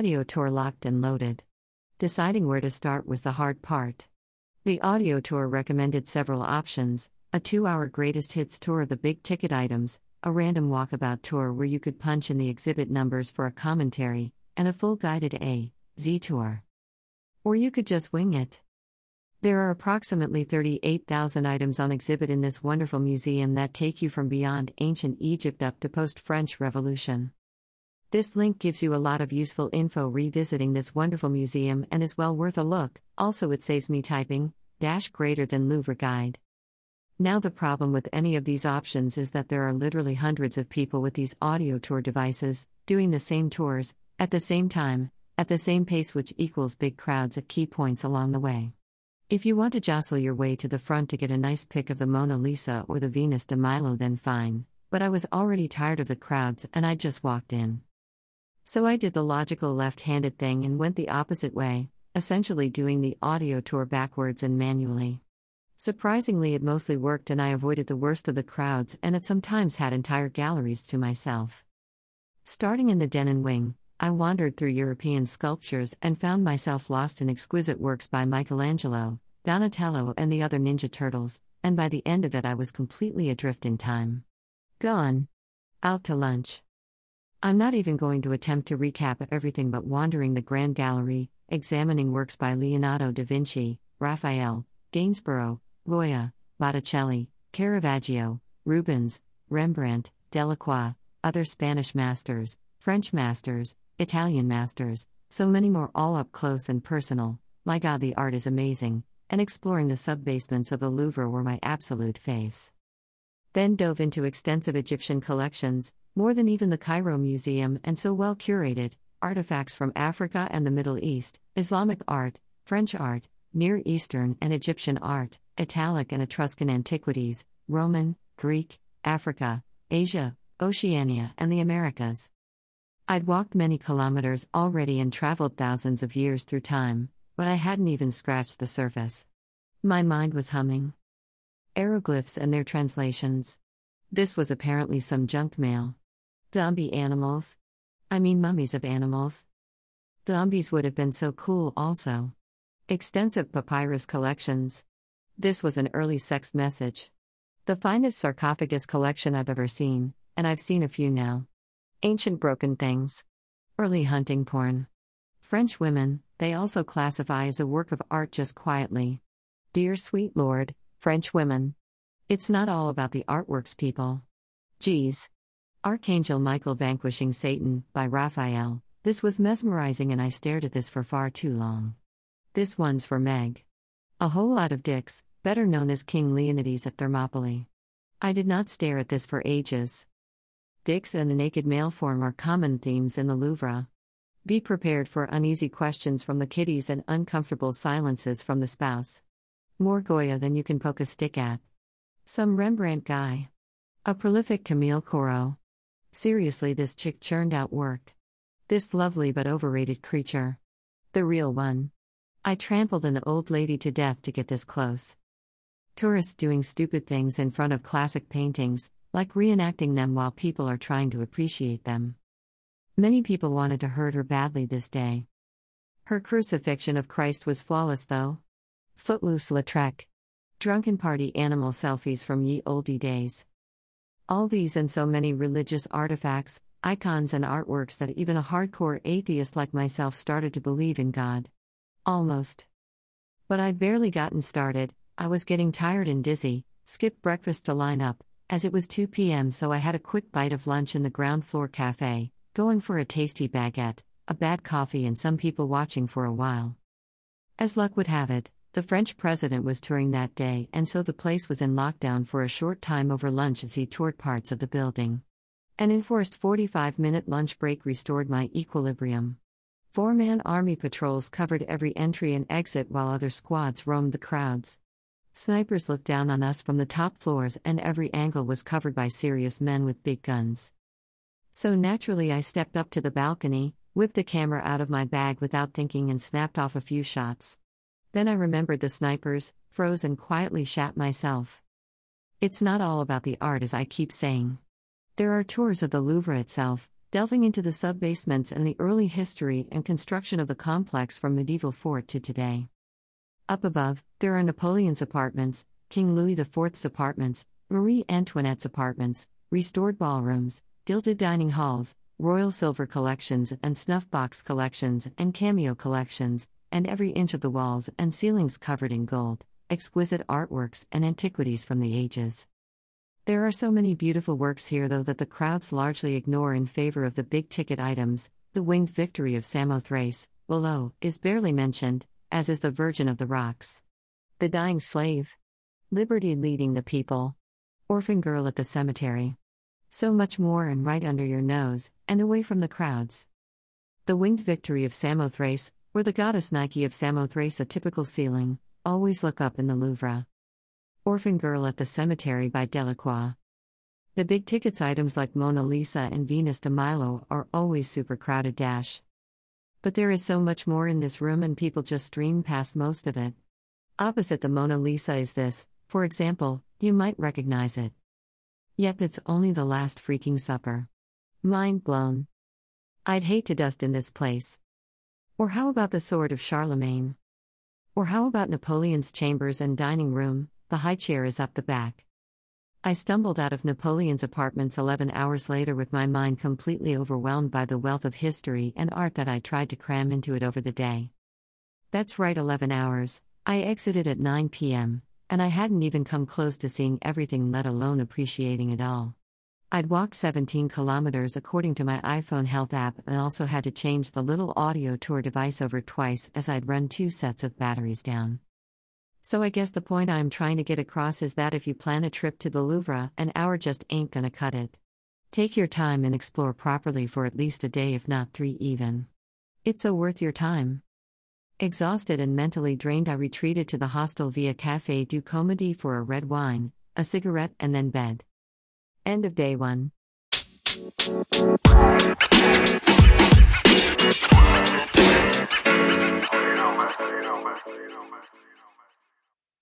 audio tour locked and loaded. Deciding where to start was the hard part. The audio tour recommended several options a two hour greatest hits tour of the big ticket items, a random walkabout tour where you could punch in the exhibit numbers for a commentary, and a full guided A, Z tour. Or you could just wing it. There are approximately 38,000 items on exhibit in this wonderful museum that take you from beyond ancient Egypt up to post French Revolution. This link gives you a lot of useful info revisiting this wonderful museum and is well worth a look. Also, it saves me typing dash greater than Louvre guide. Now, the problem with any of these options is that there are literally hundreds of people with these audio tour devices, doing the same tours, at the same time, at the same pace, which equals big crowds at key points along the way. If you want to jostle your way to the front to get a nice pic of the Mona Lisa or the Venus de Milo, then fine, but I was already tired of the crowds and I just walked in. So I did the logical left handed thing and went the opposite way, essentially doing the audio tour backwards and manually. Surprisingly, it mostly worked and I avoided the worst of the crowds and it sometimes had entire galleries to myself. Starting in the Denon wing, I wandered through European sculptures and found myself lost in exquisite works by Michelangelo, Donatello, and the other Ninja Turtles, and by the end of it, I was completely adrift in time. Gone. Out to lunch. I'm not even going to attempt to recap everything but wandering the Grand Gallery, examining works by Leonardo da Vinci, Raphael, Gainsborough, Goya, Botticelli, Caravaggio, Rubens, Rembrandt, Delacroix, other Spanish masters, French masters, Italian masters, so many more all up close and personal. My god, the art is amazing, and exploring the subbasements of the Louvre were my absolute faves. Then dove into extensive Egyptian collections, more than even the Cairo Museum, and so well curated artifacts from Africa and the Middle East, Islamic art, French art, Near Eastern and Egyptian art, Italic and Etruscan antiquities, Roman, Greek, Africa, Asia, Oceania, and the Americas. I'd walked many kilometers already and traveled thousands of years through time, but I hadn't even scratched the surface. My mind was humming. Hieroglyphs and their translations. This was apparently some junk mail. Zombie animals. I mean, mummies of animals. Zombies would have been so cool, also. Extensive papyrus collections. This was an early sex message. The finest sarcophagus collection I've ever seen, and I've seen a few now. Ancient broken things. Early hunting porn. French women, they also classify as a work of art just quietly. Dear sweet Lord, French women. It's not all about the artworks, people. Geez. Archangel Michael Vanquishing Satan, by Raphael. This was mesmerizing, and I stared at this for far too long. This one's for Meg. A whole lot of dicks, better known as King Leonidas at Thermopylae. I did not stare at this for ages. Dicks and the naked male form are common themes in the Louvre. Be prepared for uneasy questions from the kiddies and uncomfortable silences from the spouse. More Goya than you can poke a stick at. Some Rembrandt guy. A prolific Camille Corot. Seriously, this chick churned out work. This lovely but overrated creature. The real one. I trampled an old lady to death to get this close. Tourists doing stupid things in front of classic paintings, like reenacting them while people are trying to appreciate them. Many people wanted to hurt her badly this day. Her crucifixion of Christ was flawless, though. Footloose Lautrec. Drunken party animal selfies from ye olde days. All these and so many religious artifacts, icons, and artworks that even a hardcore atheist like myself started to believe in God. Almost. But I'd barely gotten started, I was getting tired and dizzy, skipped breakfast to line up, as it was 2 p.m., so I had a quick bite of lunch in the ground floor cafe, going for a tasty baguette, a bad coffee, and some people watching for a while. As luck would have it, the French president was touring that day, and so the place was in lockdown for a short time over lunch as he toured parts of the building. An enforced 45 minute lunch break restored my equilibrium. Four man army patrols covered every entry and exit while other squads roamed the crowds. Snipers looked down on us from the top floors, and every angle was covered by serious men with big guns. So naturally, I stepped up to the balcony, whipped a camera out of my bag without thinking, and snapped off a few shots. Then I remembered the snipers, froze, and quietly shat myself. It's not all about the art, as I keep saying. There are tours of the Louvre itself, delving into the subbasements and the early history and construction of the complex from medieval fort to today. Up above, there are Napoleon's apartments, King Louis IV's apartments, Marie Antoinette's apartments, restored ballrooms, gilded dining halls, royal silver collections and snuff box collections and cameo collections, and every inch of the walls and ceilings covered in gold, exquisite artworks and antiquities from the ages. There are so many beautiful works here, though, that the crowds largely ignore in favor of the big ticket items. The winged victory of Samothrace, below, is barely mentioned, as is the Virgin of the Rocks. The dying slave. Liberty leading the people. Orphan girl at the cemetery. So much more and right under your nose, and away from the crowds. The winged victory of Samothrace, or the goddess Nike of Samothrace, a typical ceiling, always look up in the Louvre. Orphan Girl at the Cemetery by Delacroix. The big tickets items like Mona Lisa and Venus de Milo are always super crowded dash. But there is so much more in this room and people just stream past most of it. Opposite the Mona Lisa is this, for example, you might recognize it. Yep, it's only the last freaking supper. Mind blown. I'd hate to dust in this place. Or how about the sword of Charlemagne? Or how about Napoleon's chambers and dining room? The high chair is up the back. I stumbled out of Napoleon's apartments 11 hours later with my mind completely overwhelmed by the wealth of history and art that I tried to cram into it over the day. That's right, 11 hours. I exited at 9 p.m., and I hadn't even come close to seeing everything, let alone appreciating it all. I'd walked 17 kilometers according to my iPhone health app and also had to change the little audio tour device over twice as I'd run two sets of batteries down. So I guess the point I'm trying to get across is that if you plan a trip to the Louvre, an hour just ain't gonna cut it. Take your time and explore properly for at least a day, if not three even. It's so worth your time. Exhausted and mentally drained, I retreated to the hostel via Café du Comédie for a red wine, a cigarette, and then bed. End of day one.